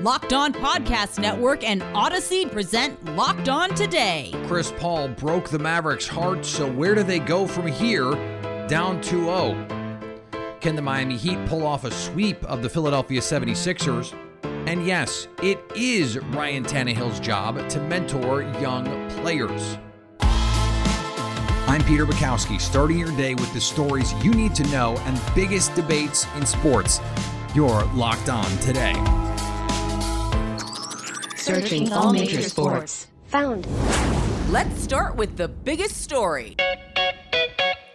Locked On Podcast Network and Odyssey present Locked On Today. Chris Paul broke the Mavericks' heart, so where do they go from here? Down 2 0. Can the Miami Heat pull off a sweep of the Philadelphia 76ers? And yes, it is Ryan Tannehill's job to mentor young players. I'm Peter Bukowski, starting your day with the stories you need to know and biggest debates in sports. You're locked on today. Searching all major sports. Found. Let's start with the biggest story.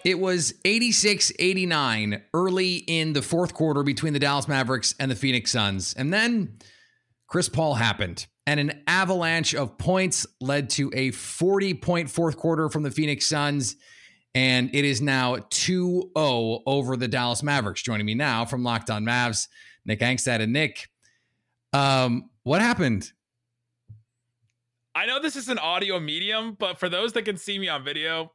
It was 86 89 early in the fourth quarter between the Dallas Mavericks and the Phoenix Suns. And then Chris Paul happened, and an avalanche of points led to a 40 point fourth quarter from the Phoenix Suns. And it is now 2 0 over the Dallas Mavericks. Joining me now from Locked On Mavs, Nick Angstadt. And Nick, um, what happened? I know this is an audio medium, but for those that can see me on video,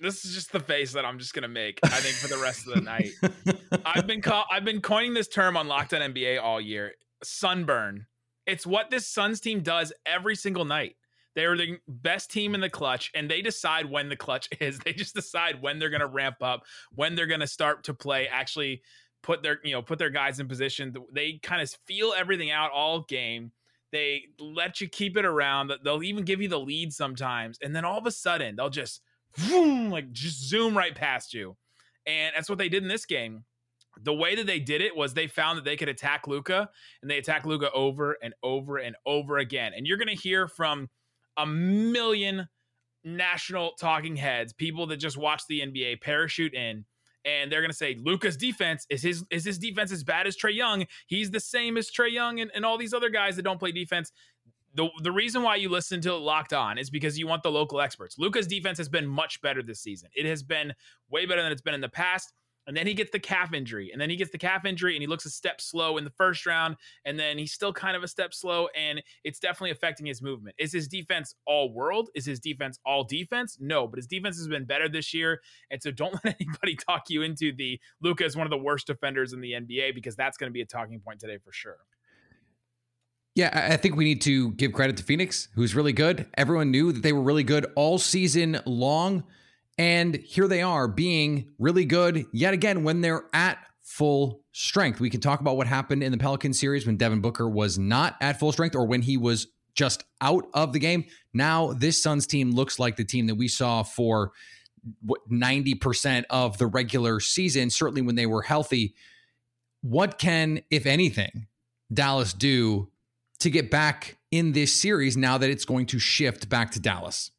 this is just the face that I'm just gonna make. I think for the rest of the night. I've been call- I've been coining this term on Locked On NBA all year. Sunburn. It's what this Suns team does every single night. They're the best team in the clutch, and they decide when the clutch is. They just decide when they're gonna ramp up, when they're gonna start to play. Actually, put their you know put their guys in position. They kind of feel everything out all game they let you keep it around. They'll even give you the lead sometimes. And then all of a sudden, they'll just boom, like just zoom right past you. And that's what they did in this game. The way that they did it was they found that they could attack Luka and they attack Luka over and over and over again. And you're going to hear from a million national talking heads, people that just watch the NBA parachute in and they're going to say Luka's defense is his is his defense as bad as Trae Young. He's the same as Trae Young and, and all these other guys that don't play defense. The, the reason why you listen to Locked On is because you want the local experts. Luka's defense has been much better this season. It has been way better than it's been in the past. And then he gets the calf injury, and then he gets the calf injury, and he looks a step slow in the first round, and then he's still kind of a step slow, and it's definitely affecting his movement. Is his defense all world? Is his defense all defense? No, but his defense has been better this year, and so don't let anybody talk you into the Luka is one of the worst defenders in the NBA because that's going to be a talking point today for sure. Yeah, I think we need to give credit to Phoenix, who's really good. Everyone knew that they were really good all season long. And here they are being really good yet again when they're at full strength. We can talk about what happened in the Pelican series when Devin Booker was not at full strength or when he was just out of the game. Now, this Suns team looks like the team that we saw for what 90% of the regular season, certainly when they were healthy. What can, if anything, Dallas do to get back in this series now that it's going to shift back to Dallas?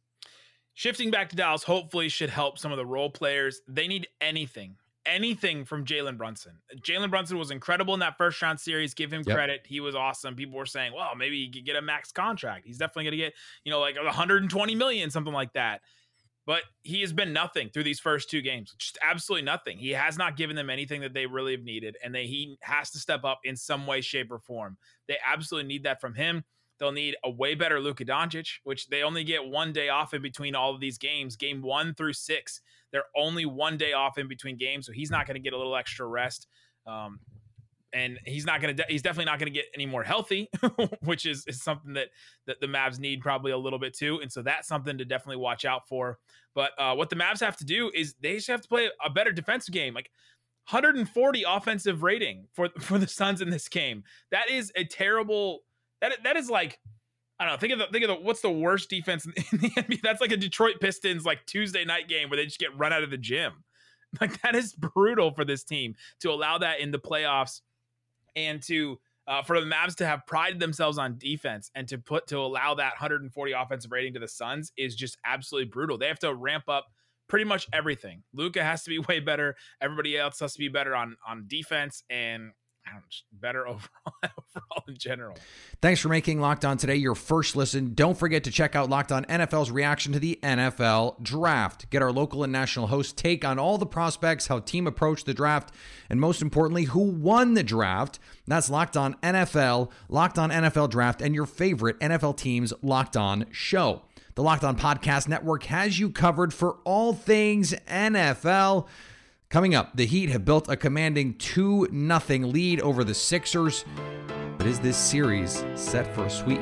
Shifting back to Dallas hopefully should help some of the role players. They need anything, anything from Jalen Brunson. Jalen Brunson was incredible in that first round series. Give him yep. credit. He was awesome. People were saying, well, maybe he could get a max contract. He's definitely going to get, you know, like 120 million, something like that. But he has been nothing through these first two games, just absolutely nothing. He has not given them anything that they really have needed, and they, he has to step up in some way, shape, or form. They absolutely need that from him. They'll need a way better Luka Doncic, which they only get one day off in between all of these games, game one through six. They're only one day off in between games, so he's not going to get a little extra rest. Um, and he's not going to. De- he's definitely not going to get any more healthy, which is, is something that that the Mavs need probably a little bit too. And so that's something to definitely watch out for. But uh, what the Mavs have to do is they just have to play a better defensive game. Like 140 offensive rating for for the Suns in this game. That is a terrible that that is like I don't know. Think of the think of the what's the worst defense in the NBA? That's like a Detroit Pistons like Tuesday night game where they just get run out of the gym. Like that is brutal for this team to allow that in the playoffs and to uh, for the Mavs to have prided themselves on defense and to put to allow that 140 offensive rating to the Suns is just absolutely brutal. They have to ramp up pretty much everything. Luka has to be way better. Everybody else has to be better on on defense and better overall, overall in general. Thanks for making Locked On today your first listen. Don't forget to check out Locked On NFL's reaction to the NFL draft. Get our local and national host take on all the prospects, how team approached the draft, and most importantly, who won the draft. That's Locked On NFL, Locked On NFL Draft, and your favorite NFL teams Locked On show. The Locked On Podcast Network has you covered for all things NFL. Coming up, the Heat have built a commanding 2 0 lead over the Sixers. But is this series set for a sweep?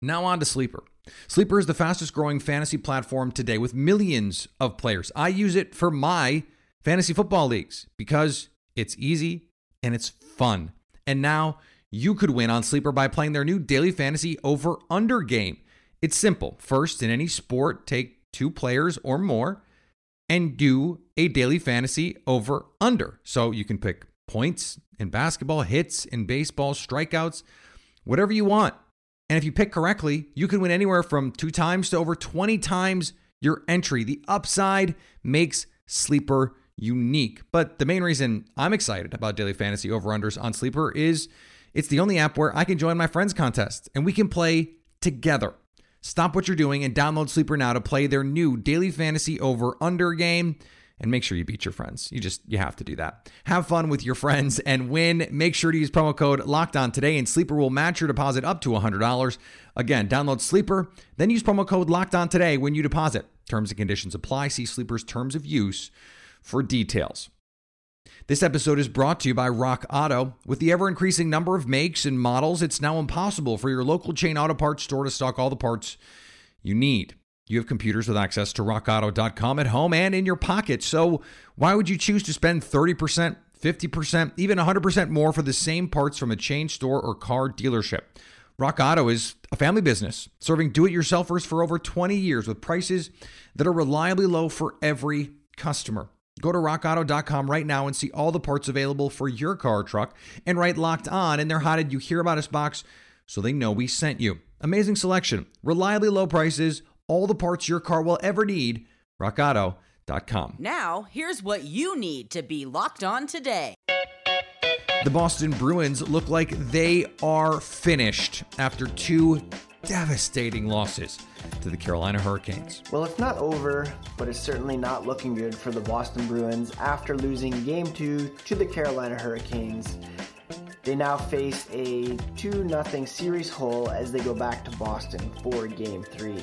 Now on to Sleeper. Sleeper is the fastest growing fantasy platform today with millions of players. I use it for my fantasy football leagues because it's easy and it's fun. And now you could win on Sleeper by playing their new daily fantasy over under game. It's simple. First, in any sport, take two players or more and do a daily fantasy over under. So you can pick points in basketball, hits in baseball, strikeouts, whatever you want. And if you pick correctly, you can win anywhere from two times to over 20 times your entry. The upside makes Sleeper unique. But the main reason I'm excited about daily fantasy over unders on Sleeper is it's the only app where I can join my friends' contests and we can play together. Stop what you're doing and download Sleeper now to play their new daily fantasy over under game and make sure you beat your friends. You just you have to do that. Have fun with your friends and win. Make sure to use promo code Locked On today, and Sleeper will match your deposit up to $100. Again, download Sleeper, then use promo code Locked On today when you deposit. Terms and conditions apply. See Sleeper's terms of use for details. This episode is brought to you by Rock Auto. With the ever increasing number of makes and models, it's now impossible for your local chain auto parts store to stock all the parts you need. You have computers with access to rockauto.com at home and in your pocket. So, why would you choose to spend 30%, 50%, even 100% more for the same parts from a chain store or car dealership? Rock Auto is a family business serving do it yourselfers for over 20 years with prices that are reliably low for every customer. Go to rockauto.com right now and see all the parts available for your car or truck and write locked on in their How Did You Hear About Us box so they know we sent you. Amazing selection, reliably low prices, all the parts your car will ever need. RockAuto.com. Now, here's what you need to be locked on today. The Boston Bruins look like they are finished after two devastating losses to the Carolina Hurricanes. Well, it's not over, but it's certainly not looking good for the Boston Bruins after losing game two to the Carolina Hurricanes. They now face a 2 0 series hole as they go back to Boston for game three.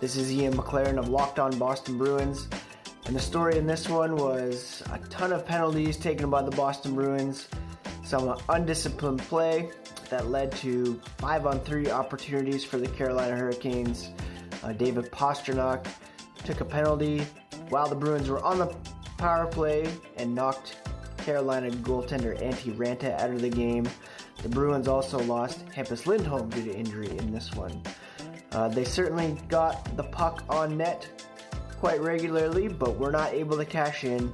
This is Ian McLaren of Locked On Boston Bruins. And the story in this one was a ton of penalties taken by the Boston Bruins, some undisciplined play that led to five on three opportunities for the Carolina Hurricanes. Uh, David Pastrnak took a penalty while the Bruins were on the power play and knocked Carolina goaltender Antti Raanta out of the game. The Bruins also lost Hampus Lindholm due to injury in this one. Uh, they certainly got the puck on net quite regularly, but were not able to cash in.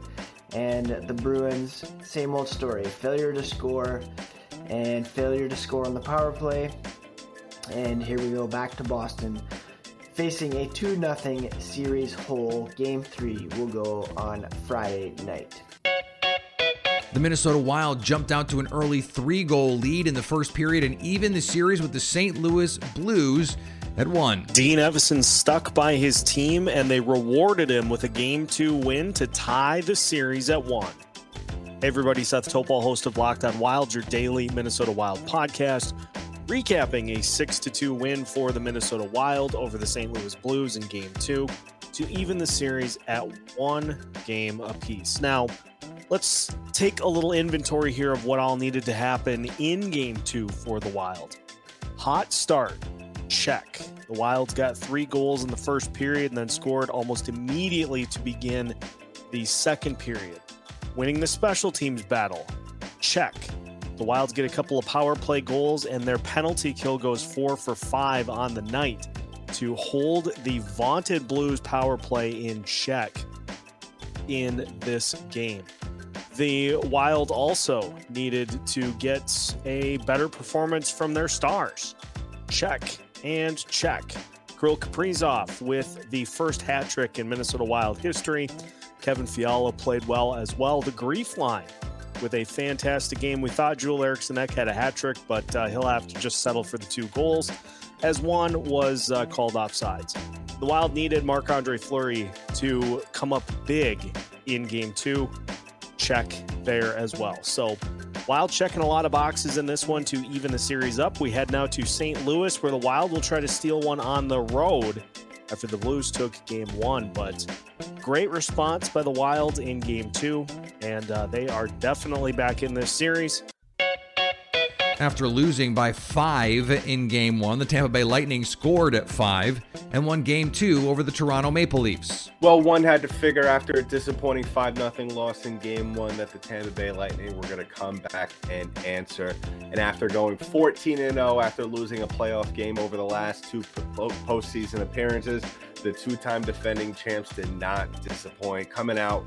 And the Bruins, same old story failure to score and failure to score on the power play. And here we go back to Boston. Facing a 2 0 series hole, game three will go on Friday night. The Minnesota Wild jumped out to an early three goal lead in the first period and even the series with the St. Louis Blues at one. Dean Evason stuck by his team and they rewarded him with a game two win to tie the series at one. Hey everybody, Seth Topol, host of Locked On Wild, your daily Minnesota Wild podcast, recapping a 6 2 win for the Minnesota Wild over the St. Louis Blues in game two to even the series at one game apiece. Now, let's take a little inventory here of what all needed to happen in game two for the Wild. Hot start, check. The Wilds got three goals in the first period and then scored almost immediately to begin the second period. Winning the special teams battle, check. The Wilds get a couple of power play goals and their penalty kill goes four for five on the night to hold the vaunted Blues power play in check in this game. The Wild also needed to get a better performance from their stars. Check and check. Kirill Kaprizov with the first hat trick in Minnesota Wild history. Kevin Fiala played well as well. The GREEF line with a fantastic game. We thought Joel Eriksson Ek had a hat trick, but uh, he'll have to just settle for the two goals, as one was uh, called offsides. The Wild needed Marc Andre Fleury to come up big in game two. Check there as well. So, Wild checking a lot of boxes in this one to even the series up. We head now to St. Louis, where the Wild will try to steal one on the road after the Blues took game one. But great response by the Wild in game two, and uh, they are definitely back in this series. After losing by five in game one, the Tampa Bay Lightning scored at five and won game two over the Toronto Maple Leafs. Well, one had to figure after a disappointing 5 0 loss in game one that the Tampa Bay Lightning were going to come back and answer. And after going 14 0 after losing a playoff game over the last two postseason appearances, the two time defending champs did not disappoint, coming out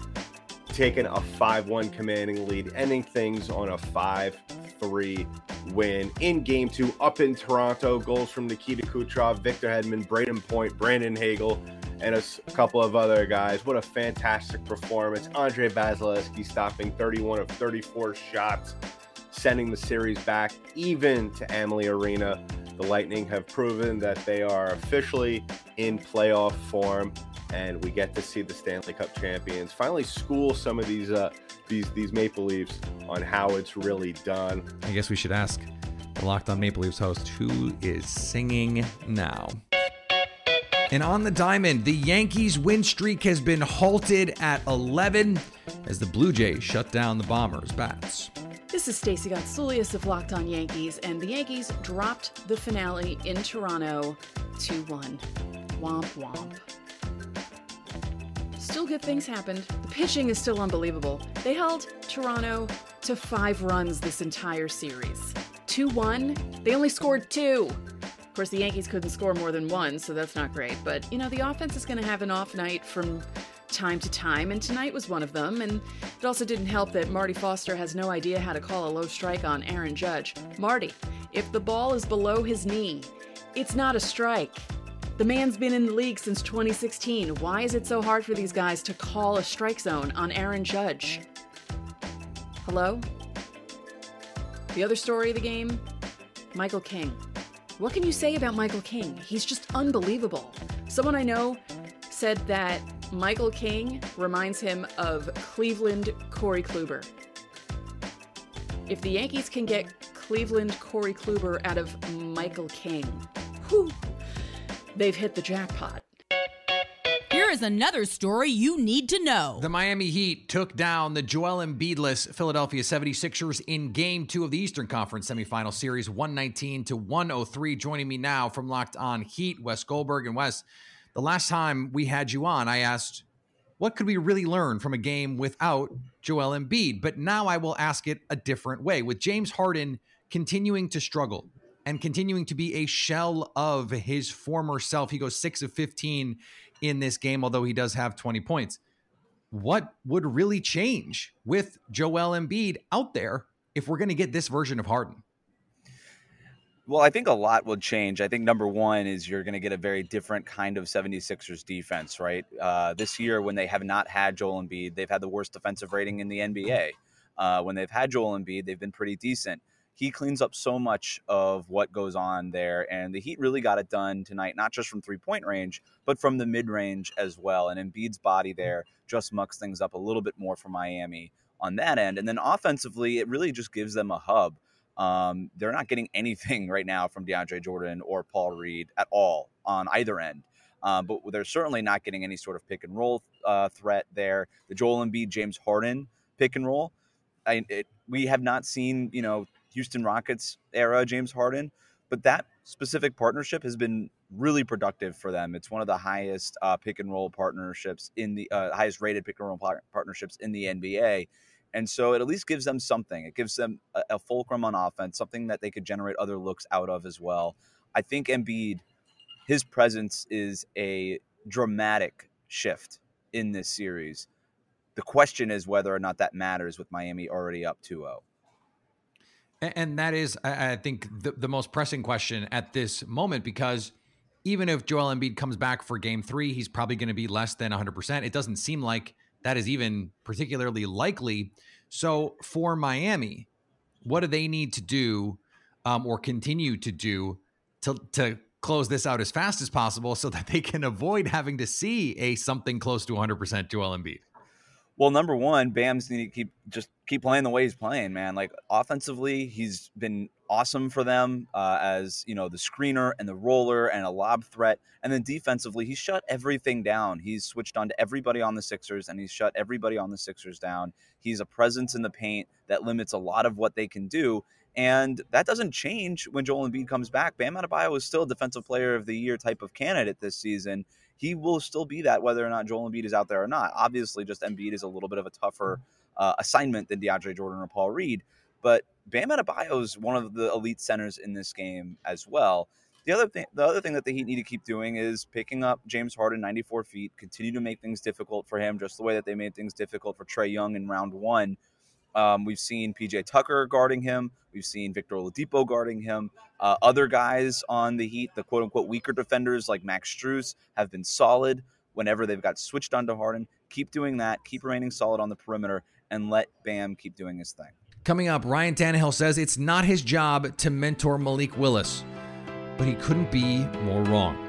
taking a 5 1 commanding lead, ending things on a 5 3 win in game two up in Toronto. Goals from Nikita Kucherov, Victor Hedman, Brayden Point, Brandon Hagel, and a, couple of other guys. What a fantastic performance. Andrei Vasilevskiy stopping 31 of 34 shots, sending the series back even to Amalie Arena. The Lightning have proven that they are officially in playoff form and we get to see the Stanley Cup champions finally school some of these uh, these these Maple Leafs on how it's really done. I guess we should ask the Locked On Maple Leafs host who is singing now. And on the diamond, the Yankees win streak has been halted at 11 as the Blue Jays shut down the Bombers' bats. This is Stacey Gotsulias of Locked On Yankees, and the Yankees dropped the finale in Toronto 2 1. Womp womp still good things happened. The pitching is still unbelievable. They held Toronto to five runs this entire series. 2 1, they only scored two. Of course, the Yankees couldn't score more than one, so that's not great. But, you know, the offense is going to have an off night from time to time, and tonight was one of them. And it also didn't help that Marty Foster has no idea how to call a low strike on Aaron Judge. Marty, if the ball is below his knee, it's not a strike. The man's been in the league since 2016. Why is it so hard for these guys to call a strike zone on Aaron Judge? Hello? The other story of the game Michael King. What can you say about Michael King? He's just unbelievable. Someone I know said that Michael King reminds him of Cleveland Corey Kluber. If the Yankees can get Cleveland Corey Kluber out of Michael King, whew, they've hit the jackpot. Here is another story you need to know. The Miami Heat took down the Joel Embiidless Philadelphia 76ers in game two of the Eastern Conference semifinal series, 119 to 103. Joining me now from Locked On Heat, Wes Goldberg. And Wes, the last time we had you on, I asked, what could we really learn from a game without Joel Embiid? But now I will ask it a different way. With James Harden continuing to struggle, and continuing to be a shell of his former self. He goes 6 of 15 in this game, although he does have 20 points. What would really change with Joel Embiid out there if we're going to get this version of Harden? Well, I think a lot will change. I think number one is you're going to get a very different kind of 76ers defense, right? Uh, this year, when they have not had Joel Embiid, they've had the worst defensive rating in the NBA. Uh, when they've had Joel Embiid, they've been pretty decent he cleans up so much of what goes on there. And the Heat really got it done tonight, not just from three point range, but from the mid range as well. And Embiid's body there just mucks things up a little bit more for Miami on that end. And then offensively, it really just gives them a hub. Um, they're not getting anything right now from DeAndre Jordan or Paul Reed at all on either end. Um, but they're certainly not getting any sort of pick and roll uh, threat there. The Joel Embiid, James Harden pick and roll. I, it, we have not seen, you know, Houston Rockets era James Harden, but that specific partnership has been really productive for them. It's one of the highest uh, pick and roll partnerships in the uh, highest rated pick and roll par- partnerships in the NBA. And so it at least gives them something. It gives them a, a, fulcrum on offense, something that they could generate other looks out of as well. I think Embiid, his presence is a dramatic shift in this series. The question is whether or not that matters with Miami already up 2 0. And that is, I think, the, the most pressing question at this moment because even if Joel Embiid comes back for game three, he's probably going to be less than 100%. It doesn't seem like that is even particularly likely. So for Miami, what do they need to do um, or continue to do to to close this out as fast as possible so that they can avoid having to see a something close to 100% Joel Embiid? Well, number one, Bam's need to keep just keep playing the way he's playing, man. Like offensively, he's been awesome for them uh, as you know the screener and the roller and a lob threat, and then defensively, he shut everything down. He's switched on to everybody on the Sixers, and he's shut everybody on the Sixers down. He's a presence in the paint that limits a lot of what they can do. And that doesn't change when Joel Embiid comes back. Bam Adebayo is still a Defensive Player of the Year type of candidate this season he will still be that whether or not Joel Embiid is out there or not. Obviously, just Embiid is a little bit of a tougher uh, assignment than DeAndre Jordan or Paul Reed, but Bam Adebayo is one of the elite centers in this game as well. The other thing, the other thing that the Heat need to keep doing is picking up James Harden 94 feet, continue to make things difficult for him, just the way that they made things difficult for Trae Young in round one. Um, we've seen PJ Tucker guarding him. We've seen Victor Oladipo guarding him. Uh, other guys on the Heat, the quote unquote weaker defenders like Max Strus, have been solid whenever they've got switched onto Harden. Keep doing that. Keep remaining solid on the perimeter and let Bam keep doing his thing. Coming up, Ryan Tannehill says it's not his job to mentor Malik Willis, but he couldn't be more wrong.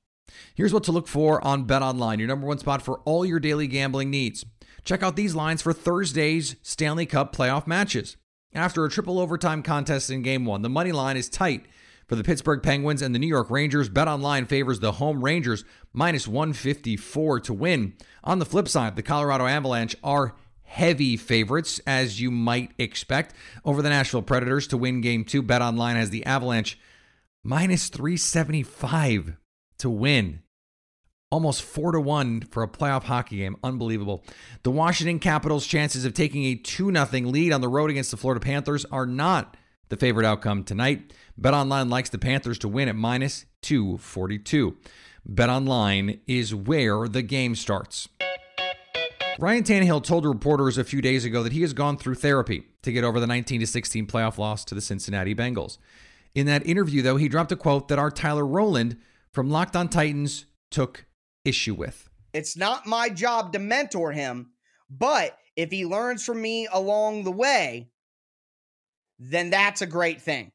Here's what to look for on Bet Online, your number one spot for all your daily gambling needs. Check out these lines for Thursday's Stanley Cup playoff matches. After a triple overtime contest in game one, the money line is tight. For the Pittsburgh Penguins and the New York Rangers, Bet Online favors the home Rangers minus 154 to win. On the flip side, the Colorado Avalanche are heavy favorites, as you might expect, over the Nashville Predators to win game two. Bet Online has the Avalanche minus 375 to win. Almost four to one for a playoff hockey game. Unbelievable. The Washington Capitals' chances of taking a 2 0 lead on the road against the Florida Panthers are not the favorite outcome tonight. BetOnline likes the Panthers to win at minus 242. BetOnline is where the game starts. Ryan Tannehill told reporters a few days ago that he has gone through therapy to get over the 19 16 playoff loss to the Cincinnati Bengals. In that interview, though, he dropped a quote that our Tyler Rowland from Locked On Titans took issue with. It's not my job to mentor him, but if he learns from me along the way, then that's a great thing.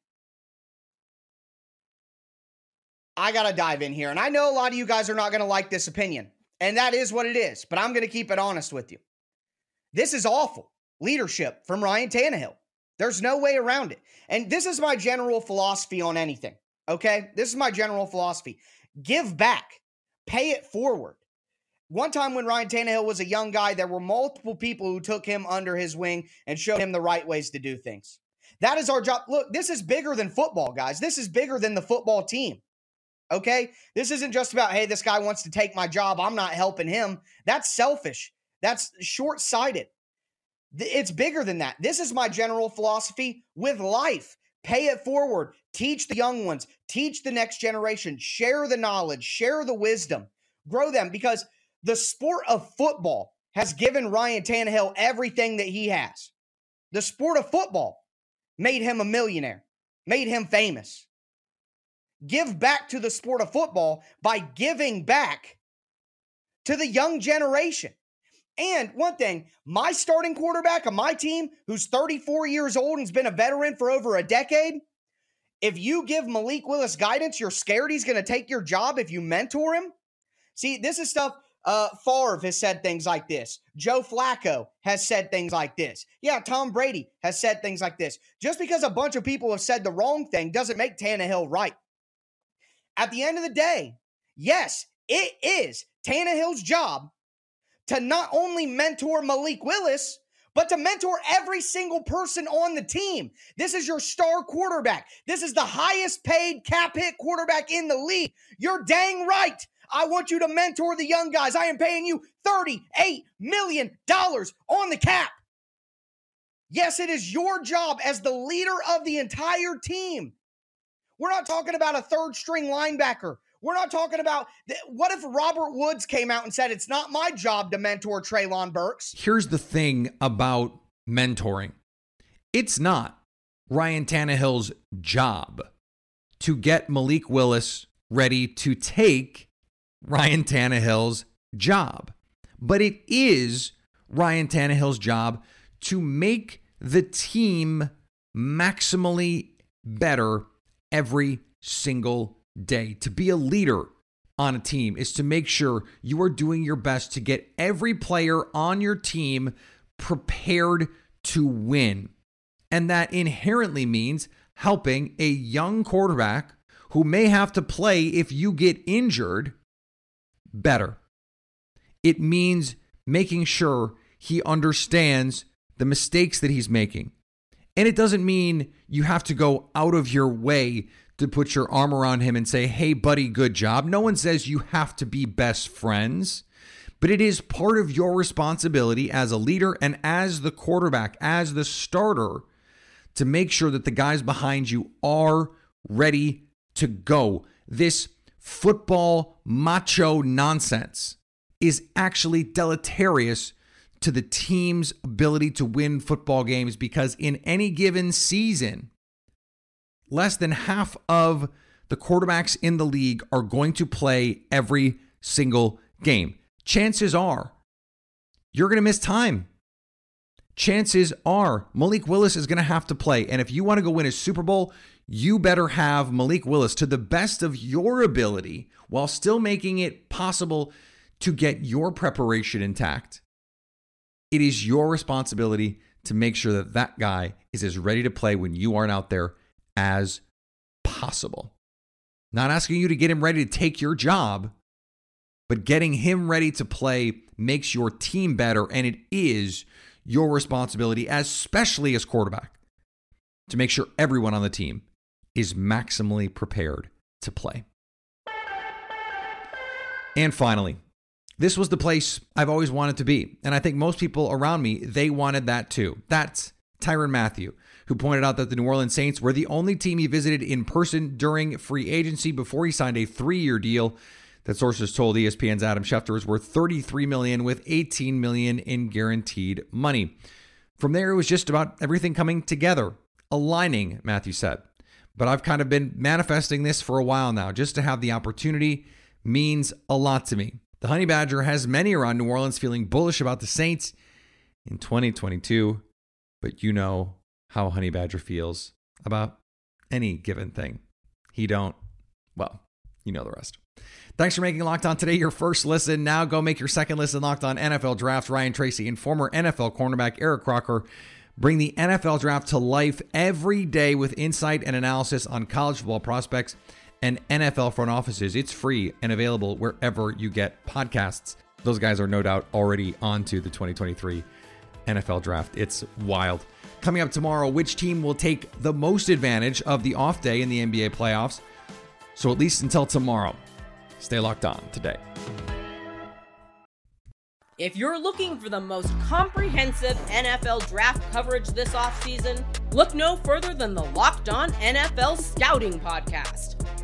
I got to dive in here. And I know a lot of you guys are not going to like this opinion. And that is what it is. But I'm going to keep it honest with you. This is awful leadership from Ryan Tannehill. There's no way around it. And this is my general philosophy on anything. Okay. This is my general philosophy give back, pay it forward. One time when Ryan Tannehill was a young guy, there were multiple people who took him under his wing and showed him the right ways to do things. That is our job. Look, this is bigger than football, guys. This is bigger than the football team. Okay? This isn't just about, hey, this guy wants to take my job. I'm not helping him. That's selfish. That's short sighted. It's bigger than that. This is my general philosophy with life. Pay it forward. Teach the young ones. Teach the next generation. Share the knowledge. Share the wisdom. Grow them because the sport of football has given Ryan Tannehill everything that he has. The sport of football made him a millionaire, made him famous. Give back to the sport of football by giving back to the young generation. And one thing, my starting quarterback on my team, who's 34 years old and's been a veteran for over a decade, if you give Malik Willis guidance, you're scared he's going to take your job if you mentor him. See, this is stuff. Uh, Favre has said things like this. Joe Flacco has said things like this. Yeah, Tom Brady has said things like this. Just because a bunch of people have said the wrong thing doesn't make Tannehill right. At the end of the day, yes, it is Tannehill's job to not only mentor Malik Willis, but to mentor every single person on the team. This is your star quarterback. This is the highest paid cap hit quarterback in the league. You're dang right. I want you to mentor the young guys. I am paying you $38 million on the cap. Yes, it is your job as the leader of the entire team. We're not talking about a third string linebacker. We're not talking about what if Robert Woods came out and said, It's not my job to mentor Treylon Burks? Here's the thing about mentoring it's not Ryan Tannehill's job to get Malik Willis ready to take Ryan Tannehill's job, but it is Ryan Tannehill's job to make the team maximally better every single day. To be a leader on a team is to make sure you are doing your best to get every player on your team prepared to win. And that inherently means helping a young quarterback who may have to play if you get injured better. It means making sure he understands the mistakes that he's making. And it doesn't mean you have to go out of your way to put your arm around him and say, hey, buddy, good job. No one says you have to be best friends, but it is part of your responsibility as a leader and as the quarterback, as the starter, to make sure that the guys behind you are ready to go. This football macho nonsense is actually deleterious to the team's ability to win football games because in any given season, less than half of the quarterbacks in the league are going to play every single game. Chances are you're going to miss time. Chances are Malik Willis is going to have to play. And if you want to go win a Super Bowl, you better have Malik Willis to the best of your ability while still making it possible to get your preparation intact. It is your responsibility to make sure that that guy is as ready to play when you aren't out there as possible. Not asking you to get him ready to take your job, but getting him ready to play makes your team better. And it is your responsibility, especially as quarterback, to make sure everyone on the team is maximally prepared to play. And finally, this was the place I've always wanted to be. And I think most people around me, they wanted that too. That's Tyrann Mathieu, who pointed out that the New Orleans Saints were the only team he visited in person during free agency before he signed a three-year deal that sources told ESPN's Adam Schefter was worth 33 million with 18 million in guaranteed money. From there, it was just about everything coming together, aligning, Mathieu said. But I've kind of been manifesting this for a while now. Just to have the opportunity means a lot to me. The Honey Badger has many around New Orleans feeling bullish about the Saints in 2022, but you know how Honey Badger feels about any given thing. He don't, well, you know the rest. Thanks for making Locked On today your first listen. Now go make your second listen Locked On NFL Draft. Ryan Tracy and former NFL cornerback Eric Crocker bring the NFL Draft to life every day with insight and analysis on college football prospects and NFL front offices. It's free and available wherever you get podcasts. Those guys are no doubt already onto the 2023 NFL Draft. It's wild. Coming up tomorrow, which team will take the most advantage of the off day in the NBA playoffs? So, at least until tomorrow, stay locked on today. If you're looking for the most comprehensive NFL draft coverage this offseason, look no further than the Locked On NFL Scouting Podcast.